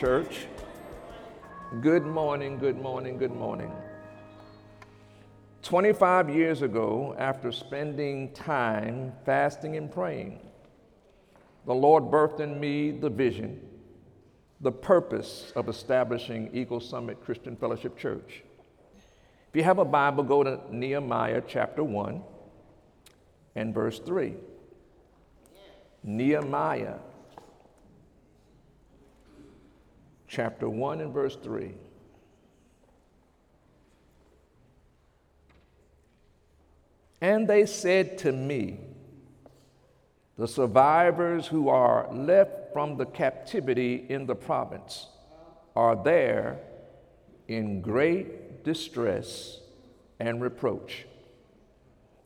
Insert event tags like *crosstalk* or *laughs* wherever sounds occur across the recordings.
Church. Good morning, good morning, good morning. 25 years ago, after spending time fasting and praying, the Lord birthed in me the vision, the purpose of establishing Eagle Summit Christian Fellowship Church. If you have a Bible, go to Nehemiah chapter 1 and verse 3. Nehemiah chapter 1 and verse 3. And they said to me, the survivors who are left from the captivity in the province are there in great distress and reproach.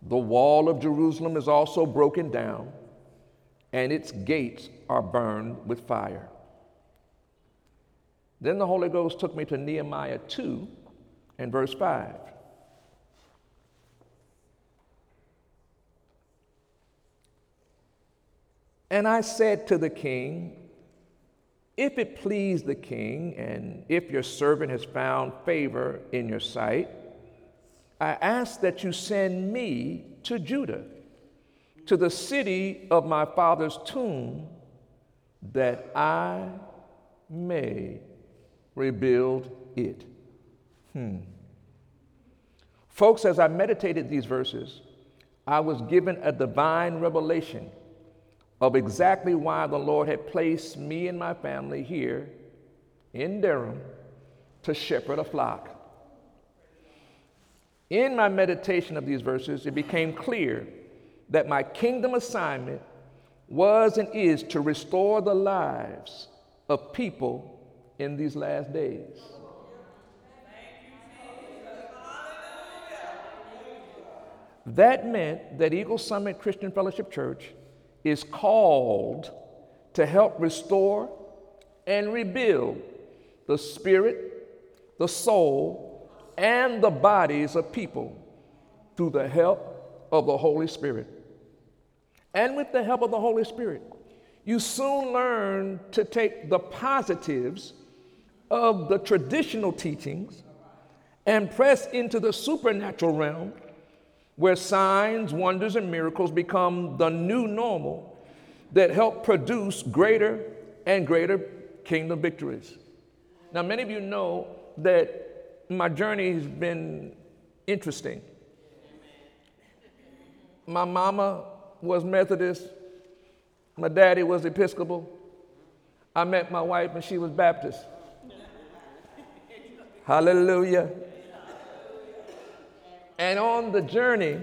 The wall of Jerusalem is also broken down, and its gates are burned with fire. Then the Holy Ghost took me to Nehemiah 2 and verse 5. And I said to the king, If it please the king, and if your servant has found favor in your sight, I ask that you send me to Judah, to the city of my father's tomb, that I may rebuild it. Hmm. Folks, as I meditated these verses, I was given a divine revelation of exactly why the Lord had placed me and my family here in Durham to shepherd a flock. In my meditation of these verses, it became clear that my kingdom assignment was and is to restore the lives of people in these last days. That meant that Eagle Summit Christian Fellowship Church is called to help restore and rebuild the spirit, the soul, and the bodies of people through the help of the Holy Spirit. And with the help of the Holy Spirit, you soon learn to take the positives of the traditional teachings and press into the supernatural realm where signs, wonders, and miracles become the new normal that help produce greater and greater kingdom victories. Now, many of you know that my journey has been interesting. My mama was Methodist, my daddy was Episcopal. I met my wife and she was Baptist. Hallelujah. And on the journey,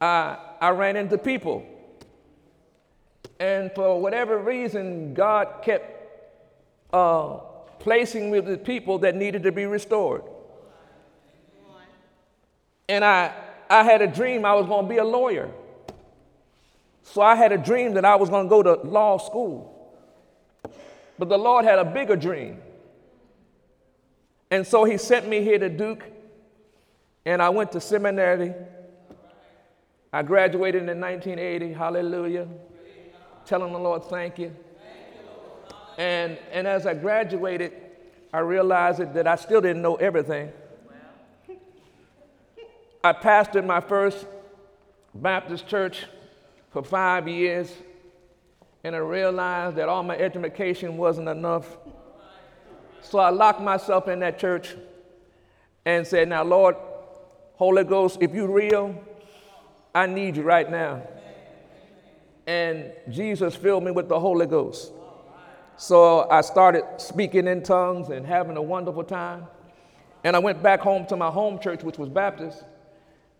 I, I ran into people. And for whatever reason, God kept uh, placing me with people that needed to be restored. And I, I had a dream I was going to be a lawyer. So I had a dream that I was going to go to law school. But the Lord had a bigger dream. And so he sent me here to Duke, and I went to seminary. I graduated in 1980, hallelujah, telling the Lord thank you. And, and as I graduated, I realized that I still didn't know everything. I pastored my first Baptist church for five years, and I realized that all my education wasn't enough. So I locked myself in that church and said, Now, Lord, Holy Ghost, if you're real, I need you right now. And Jesus filled me with the Holy Ghost. So I started speaking in tongues and having a wonderful time. And I went back home to my home church, which was Baptist.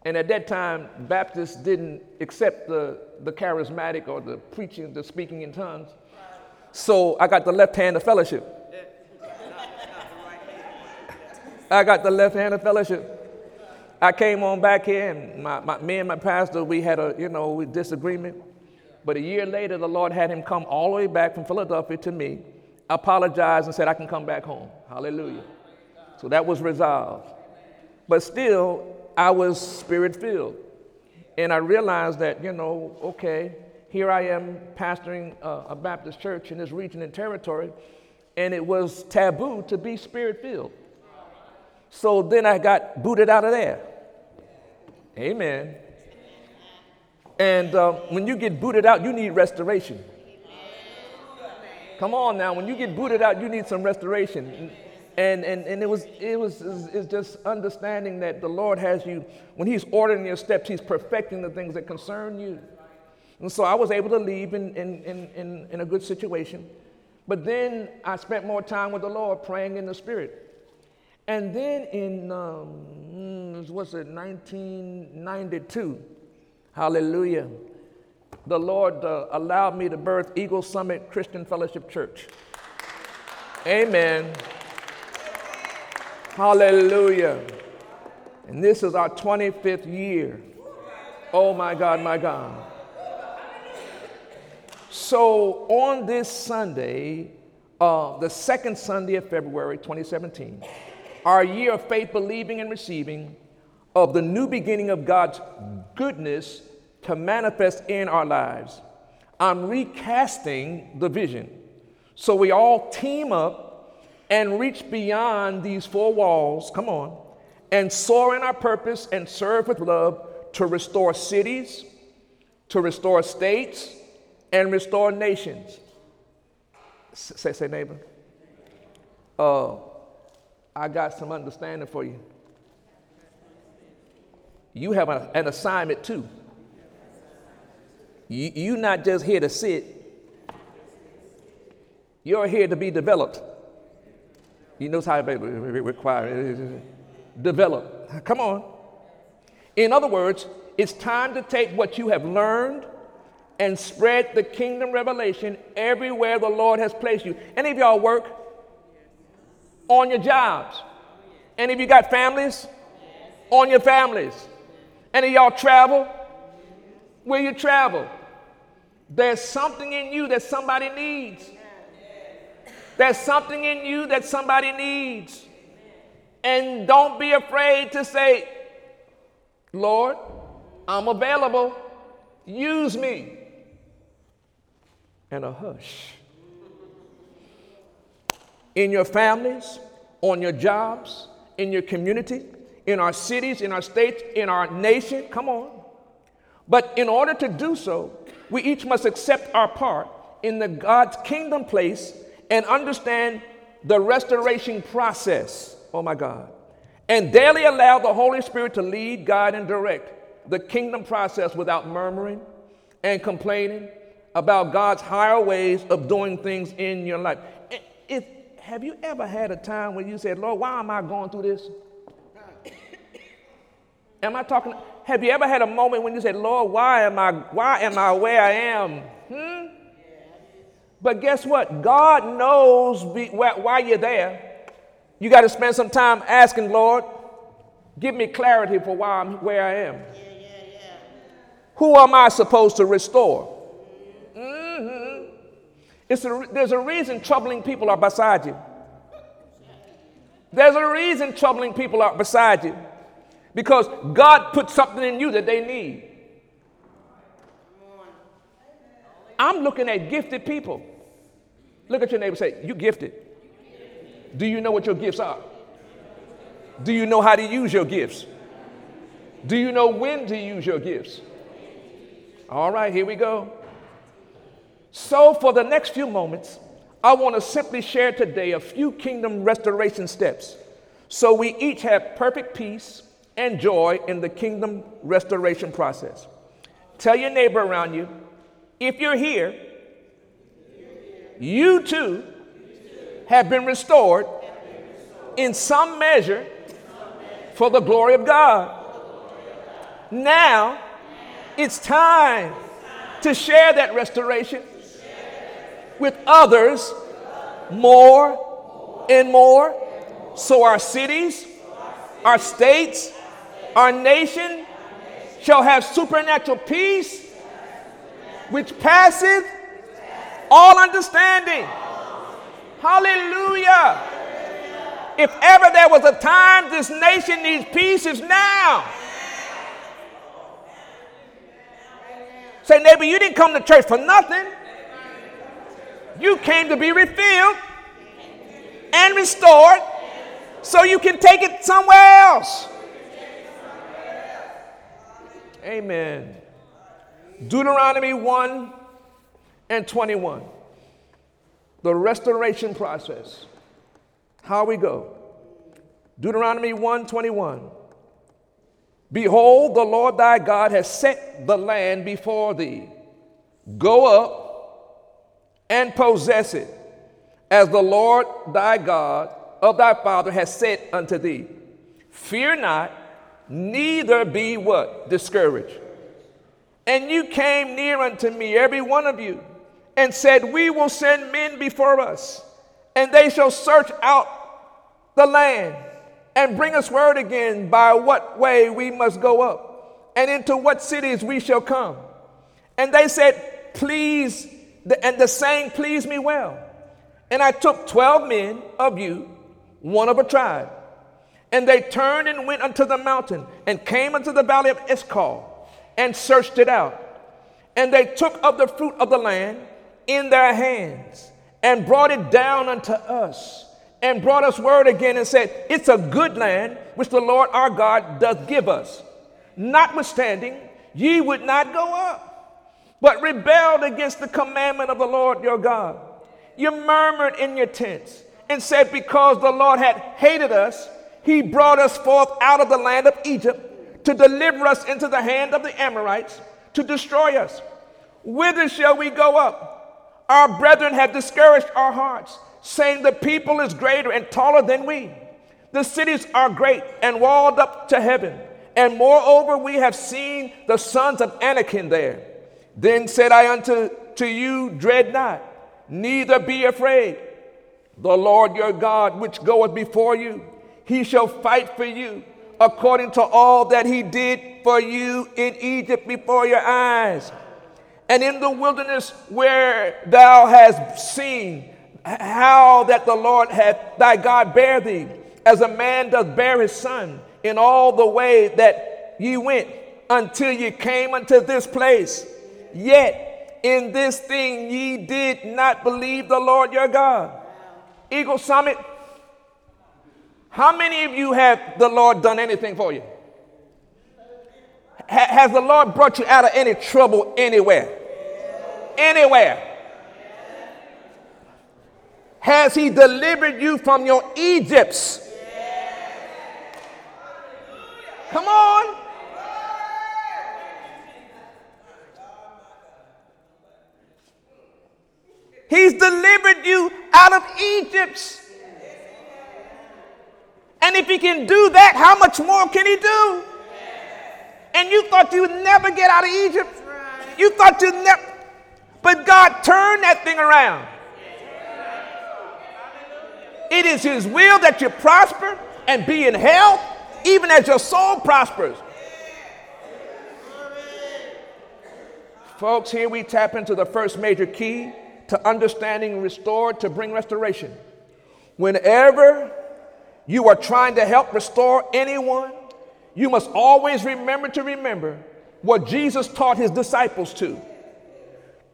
And at that time, Baptists didn't accept the, the charismatic or the preaching, the speaking in tongues. So I got the left hand of fellowship. I got the left hand of fellowship. I came on back here, and my, my, me and my pastor, we had a you know disagreement. But a year later, the Lord had him come all the way back from Philadelphia to me, apologized, and said, I can come back home. Hallelujah. So that was resolved. But still, I was spirit filled. And I realized that, you know, okay, here I am pastoring a, a Baptist church in this region and territory, and it was taboo to be spirit filled. So then I got booted out of there. Amen. And uh, when you get booted out, you need restoration. Come on now, when you get booted out, you need some restoration. And, and, and it was, it was it's just understanding that the Lord has you, when He's ordering your steps, He's perfecting the things that concern you. And so I was able to leave in, in, in, in, a good situation. But then I spent more time with the Lord praying in the Spirit. And then in, um, what's it, 1992, hallelujah, the Lord uh, allowed me to birth Eagle Summit Christian Fellowship Church. Amen. Hallelujah. And this is our 25th year. Oh my God, my God. So on this Sunday, uh, the second Sunday of February 2017, our year of faith, believing, and receiving of the new beginning of God's goodness to manifest in our lives. I'm recasting the vision so we all team up and reach beyond these four walls, come on, and soar in our purpose and serve with love to restore cities, to restore states, and restore nations. Say, say, neighbor. Uh, I got some understanding for you. You have a, an assignment too. You, you're not just here to sit, you're here to be developed. You know how it requires develop. Come on. In other words, it's time to take what you have learned and spread the kingdom revelation everywhere the Lord has placed you. Any of y'all work? On your jobs? Any of you got families? On your families? Any y'all travel? Where you travel? There's something in you that somebody needs. There's something in you that somebody needs. And don't be afraid to say, Lord, I'm available. Use me. And a hush in your families, on your jobs, in your community, in our cities, in our states, in our nation. Come on. But in order to do so, we each must accept our part in the God's kingdom place and understand the restoration process. Oh my God. And daily allow the Holy Spirit to lead, guide, and direct the kingdom process without murmuring and complaining about God's higher ways of doing things in your life. It, have you ever had a time when you said, Lord, why am I going through this? am I talking? Have you ever had a moment when you said, Lord, why am I, why am I where I am? Hmm? But guess what? God knows be, why, why you're there. You got to spend some time asking, Lord, give me clarity for why I'm where I am. Yeah, yeah, yeah. Who am I supposed to restore? It's a, there's a reason troubling people are beside you. There's a reason troubling people are beside you. Because God put something in you that they need. I'm looking at gifted people. Look at your neighbor say, You gifted. Do you know what your gifts are? Do you know how to use your gifts? Do you know when to use your gifts? All right, here we go. So, for the next few moments, I want to simply share today a few kingdom restoration steps so we each have perfect peace and joy in the kingdom restoration process. Tell your neighbor around you if you're here, you too have been restored in some measure for the glory of God. Now it's time to share that restoration with others more and more. So our cities, our states, our nation shall have supernatural peace which passeth all understanding. Hallelujah. If ever there was a time this nation needs peace, it's now. Say, neighbor, you didn't come to church for nothing. You came to be refilled and restored so you can take it somewhere else. Amen. Deuteronomy 1 and 21. The restoration process. How we go. Deuteronomy 1 21. Behold, the Lord thy God has set the land before thee. Go up and possess it, as the Lord thy God of thy father has said unto thee. Fear not, neither be what? Discouraged. And you came near unto me, every one of you, and said, We will send men before us, and they shall search out the land and bring us word again by what way we must go up, and into what cities we shall come. And they said, Please, and the saying pleased me well. And I took twelve men of you, one of a tribe. And they turned and went unto the mountain, and came unto the valley of Eshcol, and searched it out. And they took of the fruit of the land in their hands, and brought it down unto us and brought us word again and said, It's a good land which the Lord our God doth give us. Notwithstanding, ye would not go up, but rebelled against the commandment of the Lord your God. You murmured in your tents and said, Because the Lord had hated us, he brought us forth out of the land of Egypt to deliver us into the hand of the Amorites to destroy us. Whither shall we go up? Our brethren have discouraged our hearts saying the people is greater and taller than we. The cities are great and walled up to heaven. And moreover, we have seen the sons of Anakim there. Then said I unto to you, Dread not, neither be afraid. The Lord your God, which goeth before you, he shall fight for you according to all that he did for you in Egypt before your eyes. And in the wilderness where thou hast seen how that the Lord hath thy God bear thee, as a man doth bear his son, in all the way that ye went until ye came unto this place. Yet in this thing ye did not believe the Lord your God. Eagle Summit, how many of you have the Lord done anything for you? Ha- has the Lord brought you out of any trouble anywhere? Anywhere. Has he delivered you from your Egypts? Come on. He's delivered you out of Egypt. And if he can do that, how much more can he do? And you thought you would never get out of Egypt. You thought you'd never. But God turned that thing around. It is His will that you prosper and be in health, even as your soul prospers. Folks, here we tap into the first major key to understanding restored to bring restoration. Whenever you are trying to help restore anyone, you must always remember to remember what Jesus taught his disciples to.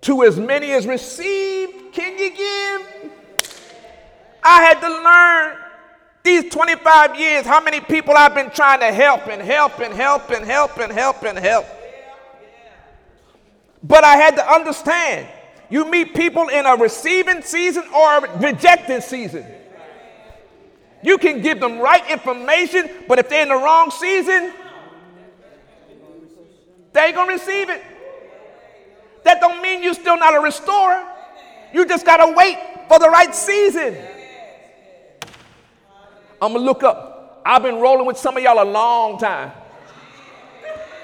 To as many as received, can you give? I had to learn these 25 years how many people I've been trying to help and help and help and help and help and help. But I had to understand you meet people in a receiving season or a rejecting season. You can give them right information, but if they're in the wrong season, they ain't gonna receive it. That don't mean you're still not a restorer. You just gotta wait for the right season. I'm gonna look up. I've been rolling with some of y'all a long time.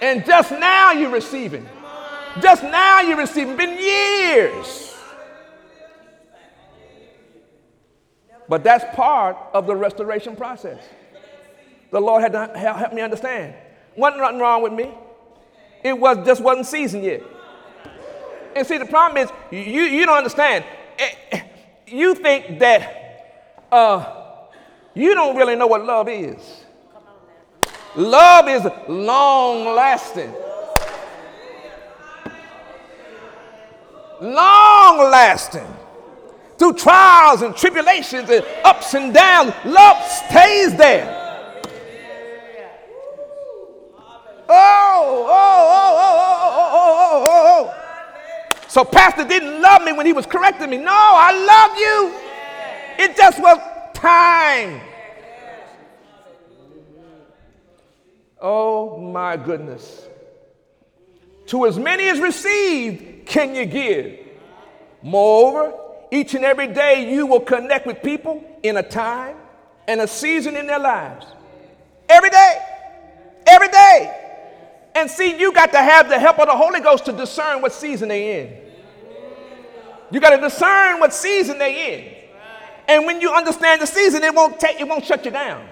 And just now you're receiving. Just now you're receiving. Been years. But that's part of the restoration process. The Lord had to help me understand. Wasn't nothing wrong with me. It was just wasn't seasoned yet. And see, the problem is you, you don't understand. Eh, eh, you think that uh, you don't really know what love is. Love is long lasting. Long lasting. Through trials and tribulations and ups and downs, love stays there. Oh, oh, oh, oh, oh, oh, oh, oh. So, Pastor didn't love me when he was correcting me. No, I love you. It just was time. Oh, my goodness. To as many as received, can you give? Moreover, each and every day you will connect with people in a time and a season in their lives. Every day. Every day. And see, you got to have the help of the Holy Ghost to discern what season they're in. You got to discern what season they're in. And when you understand the season, it won't take, it won't shut you down.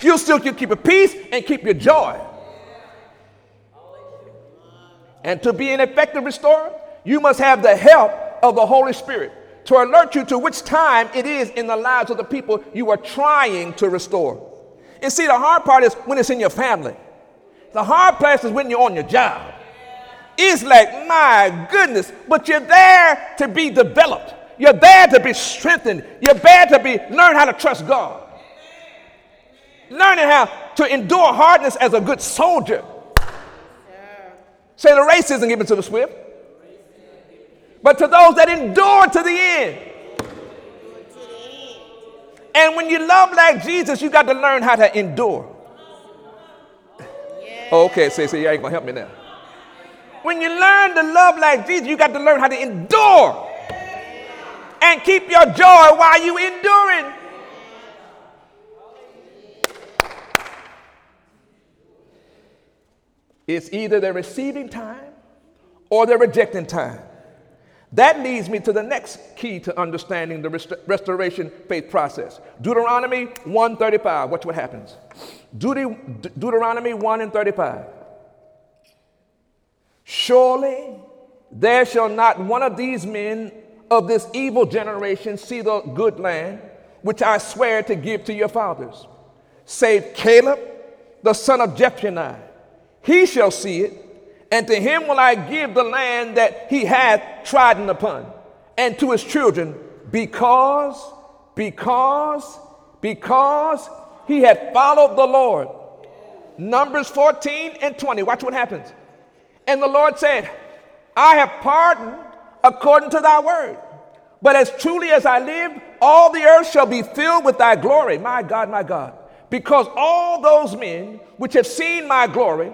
You'll still keep a peace and keep your joy. And to be an effective restorer, you must have the help of the Holy Spirit to alert you to which time it is in the lives of the people you are trying to restore. And see, the hard part is when it's in your family. The hard part is when you're on your job. It's like, my goodness, but you're there to be developed. You're there to be strengthened. You're there to be learn how to trust God. Learning how to endure hardness as a good soldier. Say the race isn't given to the swift, but to those that endure to the end. And when you love like Jesus, you got to learn how to endure. Oh, okay, say, say, you ain't gonna help me now. When you learn to love like Jesus, you got to learn how to endure and keep your joy while you enduring. It's either the receiving time or the rejecting time. That leads me to the next key to understanding the rest- restoration faith process. Deuteronomy 135. Watch what happens. Deut- Deuteronomy 1 and 35. Surely there shall not one of these men of this evil generation see the good land which I swear to give to your fathers, save Caleb, the son of Jephunneh. He shall see it, and to him will I give the land that he hath trodden upon, and to his children, because, because, because he had followed the Lord. Numbers 14 and 20. Watch what happens. And the Lord said, I have pardoned according to thy word. But as truly as I live, all the earth shall be filled with thy glory. My God, my God. Because all those men which have seen my glory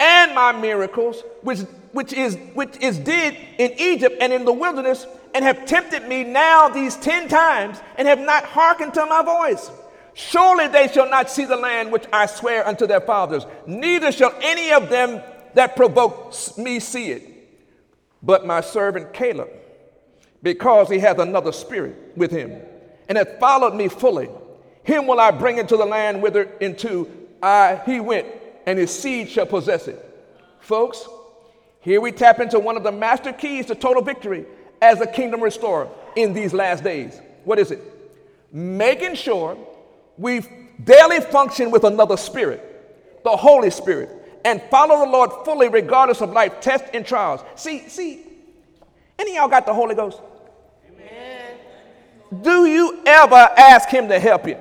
and my miracles, which, which, is, which is did in Egypt and in the wilderness, and have tempted me now these ten times, and have not hearkened to my voice. Surely they shall not see the land which I swear unto their fathers, neither shall any of them that provoke me see it. But my servant Caleb, because he hath another spirit with him, and hath followed me fully, him will I bring into the land whither into I he went, and his seed shall possess it. Folks, here we tap into one of the master keys to total victory as a kingdom restorer in these last days. What is it? Making sure we daily function with another spirit, the Holy Spirit, and follow the Lord fully regardless of life tests and trials. See, see, any of y'all got the Holy Ghost? Amen. Do you ever ask him to help you?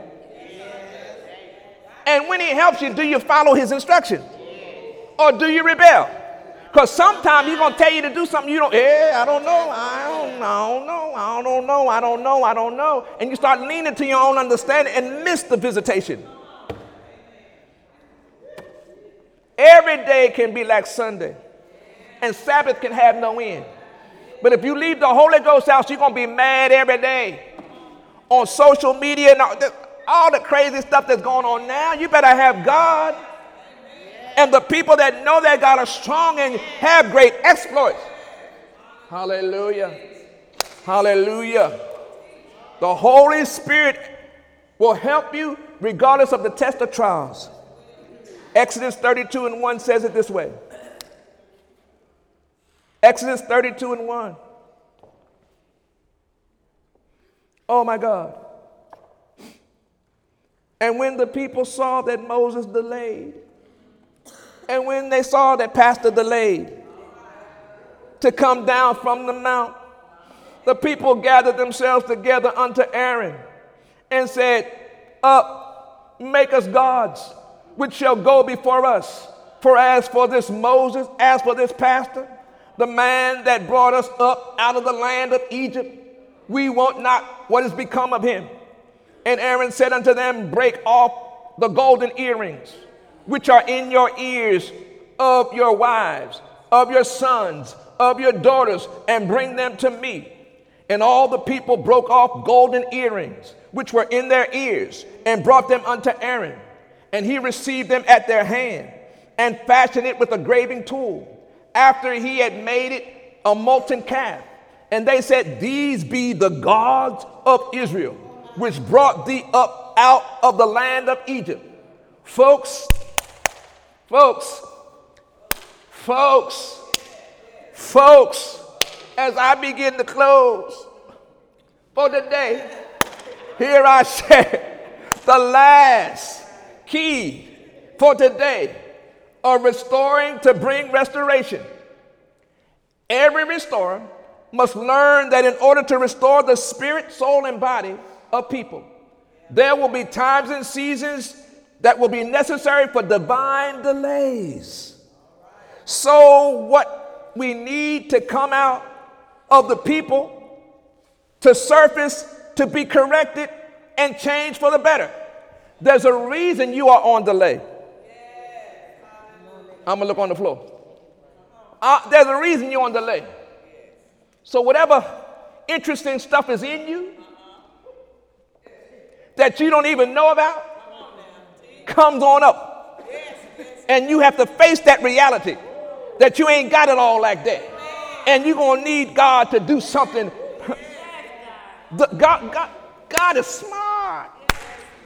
And when he helps you, do you follow his instruction? Or do you rebel? Because sometimes he's going to tell you to do something you don't, yeah, I don't know, I don't, I don't know, I don't know, I don't know, I don't know. And you start leaning to your own understanding and miss the visitation. Every day can be like Sunday, and Sabbath can have no end. But if you leave the Holy Ghost house, you're going to be mad every day on social media and all, all the crazy stuff that's going on now. You better have God. And the people that know that God are strong and have great exploits. Hallelujah. Hallelujah. The Holy Spirit will help you regardless of the test of trials. Exodus 32 and 1 says it this way Exodus 32 and 1. Oh my God. And when the people saw that Moses delayed, and when they saw that Pastor delayed, to come down from the mount. The people gathered themselves together unto Aaron and said, Up, make us gods, which shall go before us. For as for this Moses, as for this pastor, the man that brought us up out of the land of Egypt, we want not what has become of him. And Aaron said unto them, Break off the golden earrings which are in your ears of your wives, of your sons, of your daughters, and bring them to me. And all the people broke off golden earrings which were in their ears and brought them unto Aaron. And he received them at their hand and fashioned it with a graving tool after he had made it a molten calf. And they said, These be the gods of Israel, which brought thee up out of the land of Egypt. Folks, folks, folks, folks, as I begin to close for the day, here I say the last key for today of restoring to bring restoration. Every restorer must learn that in order to restore the spirit, soul, and body of people, there will be times and seasons that will be necessary for divine delays. So, what we need to come out of the people to surface, to be corrected, and change for the better. There's a reason you are on delay. I'm gonna look on the floor. Uh, there's a reason you're on delay. So, whatever interesting stuff is in you that you don't even know about comes on up. And you have to face that reality that you ain't got it all like that. And you're going to need God to do something. God, God, God is smart.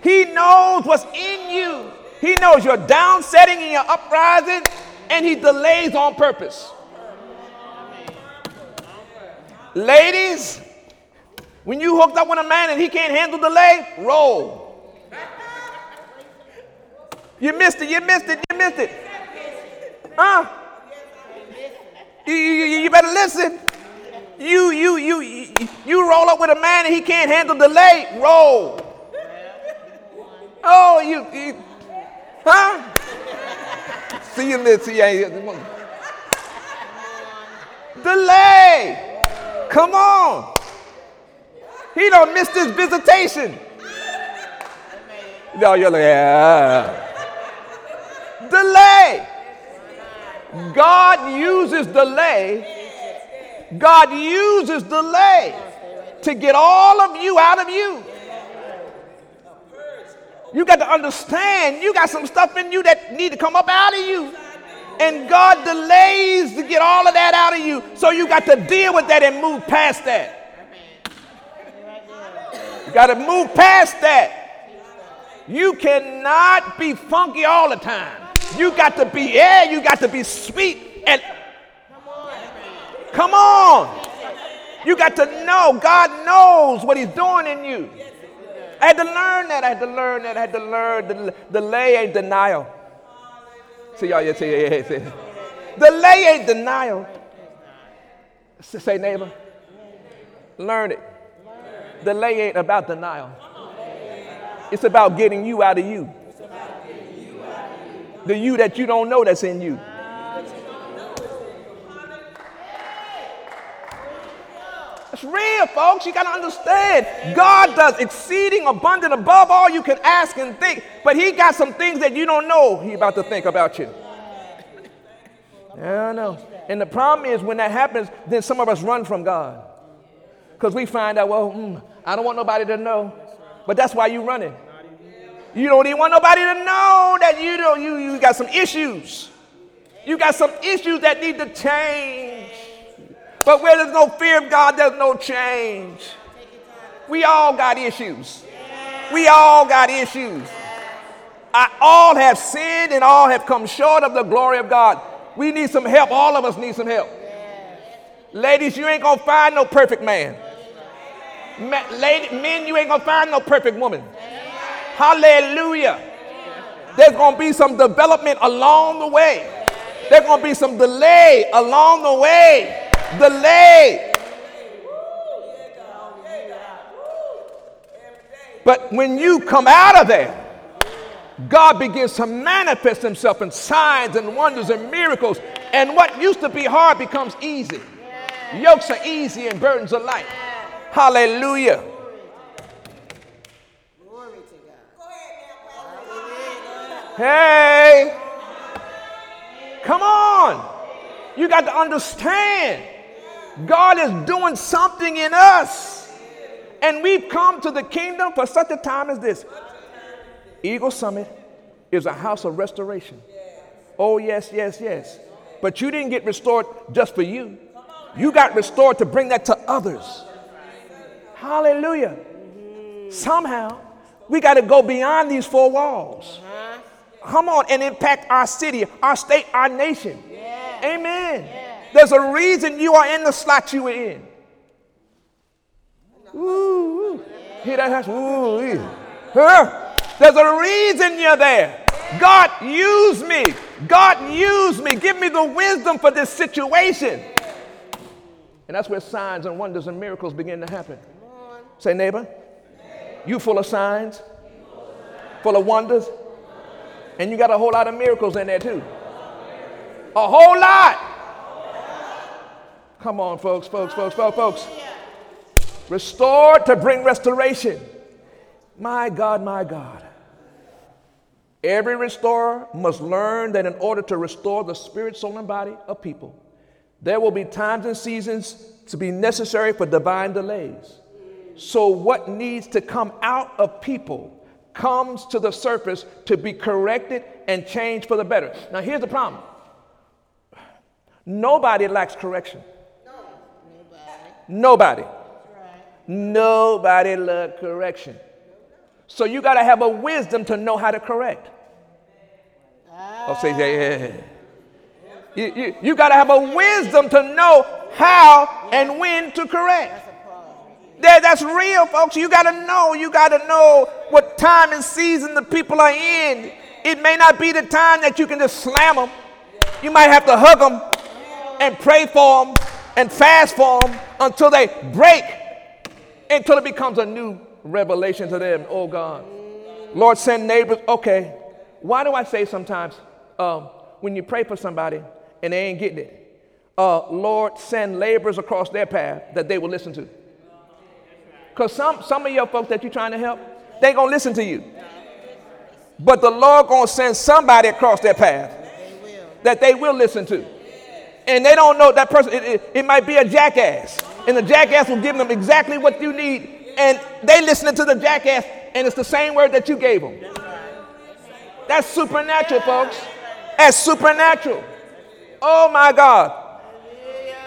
He knows what's in you. He knows your downsetting and your uprising, and He delays on purpose. Ladies, when you hooked up with a man and he can't handle delay, roll. You missed it, you missed it, you missed it. Huh? You, you, you better listen. You, you, you, you roll up with a man and he can't handle delay, roll. Oh, you, you huh? See you, Miss. Delay. Come on. He don't miss this visitation. No, you're like, yeah. Delay. God uses delay. God uses delay to get all of you out of you. You got to understand, you got some stuff in you that need to come up out of you. And God delays to get all of that out of you. So you got to deal with that and move past that. You got to move past that. You cannot be funky all the time. You got to be, yeah, you got to be sweet and come on. You got to know God knows what He's doing in you. I had to learn that. I had to learn that. I had to learn the delay ain't denial. See y'all, yeah, say, yeah, say. Delay ain't denial. Say, neighbor, learn it. Delay ain't about denial. It's about getting you out of you. The you that you don't know that's in you. It's real, folks. You got to understand. God does exceeding abundant above all you can ask and think, but He got some things that you don't know He about to think about you. Yeah, I know. And the problem is when that happens, then some of us run from God. Because we find out, well, mm, I don't want nobody to know. But that's why you're running. You don't even want nobody to know that you, know, you, you got some issues. You got some issues that need to change. But where there's no fear of God, there's no change. We all got issues. We all got issues. I, all have sinned and all have come short of the glory of God. We need some help. All of us need some help. Ladies, you ain't gonna find no perfect man. Ma- lady, men, you ain't gonna find no perfect woman. Hallelujah. There's gonna be some development along the way. There's gonna be some delay along the way. Delay. But when you come out of there, God begins to manifest himself in signs and wonders and miracles. And what used to be hard becomes easy. Yokes are easy and burdens are light. Hallelujah. Glory to God. Hey, come on. You got to understand God is doing something in us. And we've come to the kingdom for such a time as this. Eagle Summit is a house of restoration. Oh, yes, yes, yes. But you didn't get restored just for you, you got restored to bring that to others. Hallelujah. Somehow, we got to go beyond these four walls. Uh-huh. Come on and impact our city, our state, our nation. Amen. There's a reason you are in the slot you were in. Ooh, hear that? Ooh, huh? There's a reason you're there. God, use me. God, use me. Give me the wisdom for this situation. And that's where signs and wonders and miracles begin to happen. Say, neighbor, you full of signs, full of wonders, and you got a whole lot of miracles in there too. A whole lot. Come on, folks, folks, folks, folks, folks. Restored to bring restoration. My God, my God. Every restorer must learn that in order to restore the spirit, soul, and body of people, there will be times and seasons to be necessary for divine delays. So, what needs to come out of people comes to the surface to be corrected and changed for the better. Now, here's the problem nobody lacks correction. Nobody. Nobody lacks correction. So, you got to have a wisdom to know how to correct. Oh, I'll say, yeah, yeah. You, you, you got to have a wisdom to know how and when to correct. That, that's real, folks. You got to know. You got to know what time and season the people are in. It may not be the time that you can just slam them. You might have to hug them and pray for them and fast for them until they break, until it becomes a new revelation to them. Oh, God. Lord, send neighbors. Okay. Why do I say sometimes um, when you pray for somebody and they ain't getting it, uh, Lord, send laborers across their path that they will listen to? Because some, some of your folks that you're trying to help, they going to listen to you. But the Lord going to send somebody across their path that they will listen to. And they don't know that person, it, it, it might be a jackass. And the jackass will give them exactly what you need. And they listening to the jackass, and it's the same word that you gave them. That's supernatural, folks. That's supernatural. Oh my God.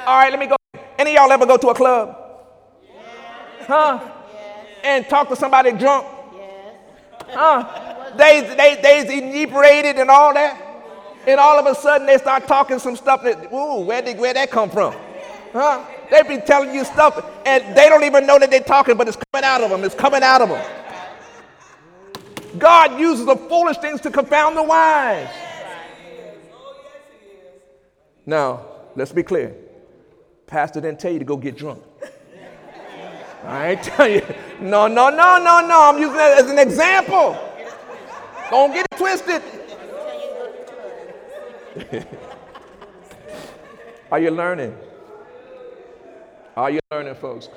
All right, let me go. Any of y'all ever go to a club? Huh? And talk to somebody drunk? Huh? They, they, they's inebriated and all that. And all of a sudden they start talking some stuff that, ooh, where did where that come from? Huh? They be telling you stuff and they don't even know that they're talking, but it's coming out of them. It's coming out of them. God uses the foolish things to confound the wise. Now, let's be clear. Pastor didn't tell you to go get drunk. I ain't tell you. No, no, no, no, no. I'm using that as an example. Don't get it twisted. *laughs* Are you learning? Are you learning, folks?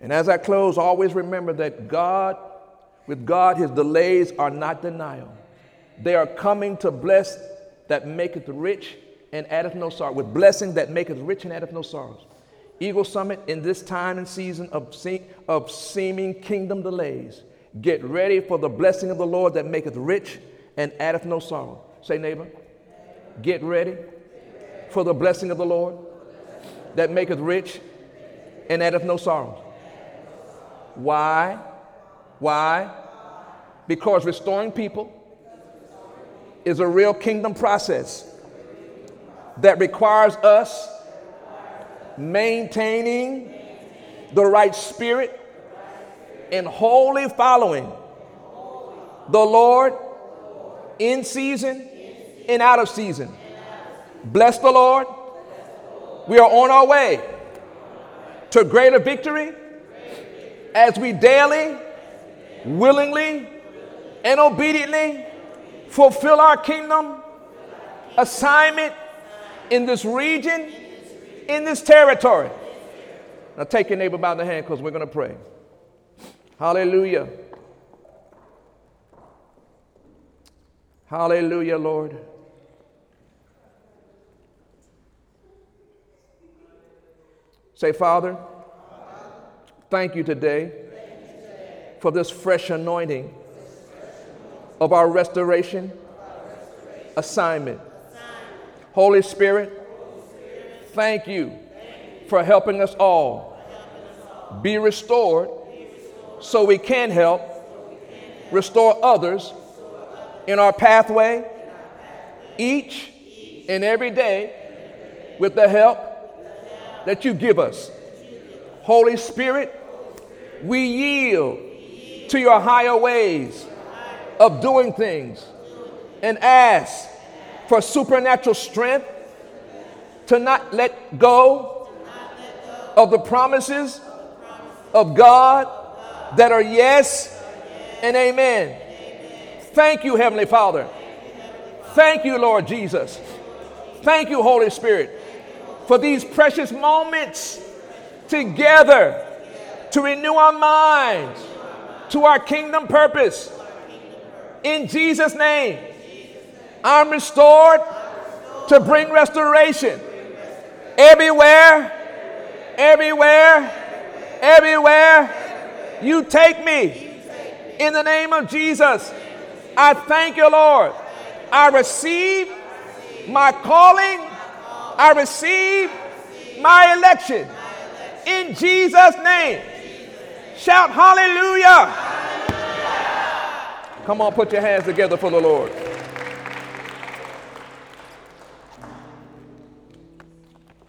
And as I close, always remember that God, with God, his delays are not denial. They are coming to bless that maketh rich and addeth no sorrow, with blessing that maketh rich and addeth no sorrows. Eagle Summit, in this time and season of, se- of seeming kingdom delays, get ready for the blessing of the Lord that maketh rich and addeth no sorrow. Say, neighbor, get ready for the blessing of the Lord that maketh rich and addeth no sorrow. Why? Why? Because restoring people is a real kingdom process that requires us maintaining the right spirit and wholly following the Lord in season and out of season. Bless the Lord We are on our way to greater victory as we daily, willingly, and obediently fulfill our kingdom assignment in this region, in this territory. Now take your neighbor by the hand because we're going to pray. Hallelujah. Hallelujah, Lord. Say, Father, thank you today for this fresh anointing of our restoration assignment. Holy Spirit, thank you for helping us all be restored so we can help restore others in our pathway each and every day with the help that you give us. Holy Spirit, we yield to your higher ways of doing things and ask for supernatural strength to not let go of the promises of God that are yes and amen. Thank you, Heavenly Father. Thank you, Lord Jesus. Thank you, Holy Spirit, for these precious moments together to renew our minds to our kingdom purpose. In Jesus' name, I'm restored to bring restoration everywhere, everywhere, everywhere. You take me in the name of Jesus. I thank you, Lord. I receive my calling, I receive my election in Jesus' name. Shout hallelujah. Come on, put your hands together for the Lord.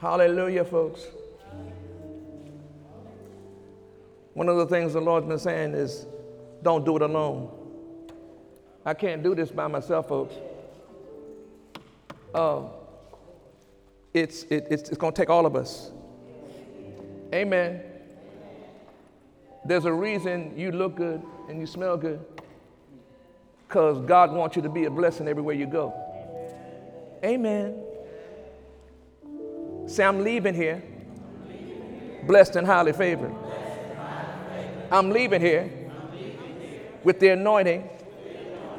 Hallelujah, folks. One of the things the Lord's been saying is don't do it alone. I can't do this by myself, folks. Um, it's, it, it's, it's going to take all of us. Amen. There's a reason you look good and you smell good because God wants you to be a blessing everywhere you go. Amen. Say, I'm leaving here blessed and highly favored. I'm leaving here with the anointing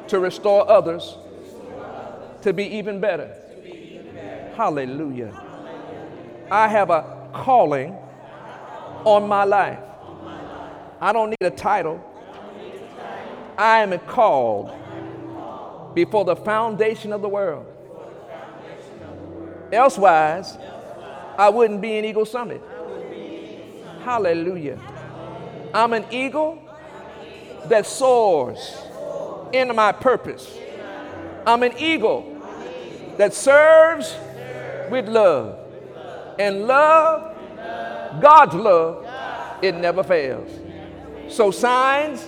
to restore others to be even better. Hallelujah. I have a calling on my life. I don't need a title. I am called before the foundation of the world. Elsewise, I wouldn't be in Eagle Summit. Hallelujah. I'm an eagle that soars into my purpose. I'm an eagle that serves with love. And love, God's love, it never fails. So signs,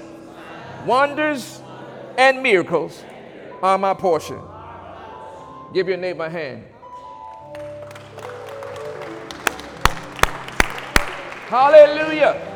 wonders, and miracles are my portion. Give your neighbor a hand. Hallelujah.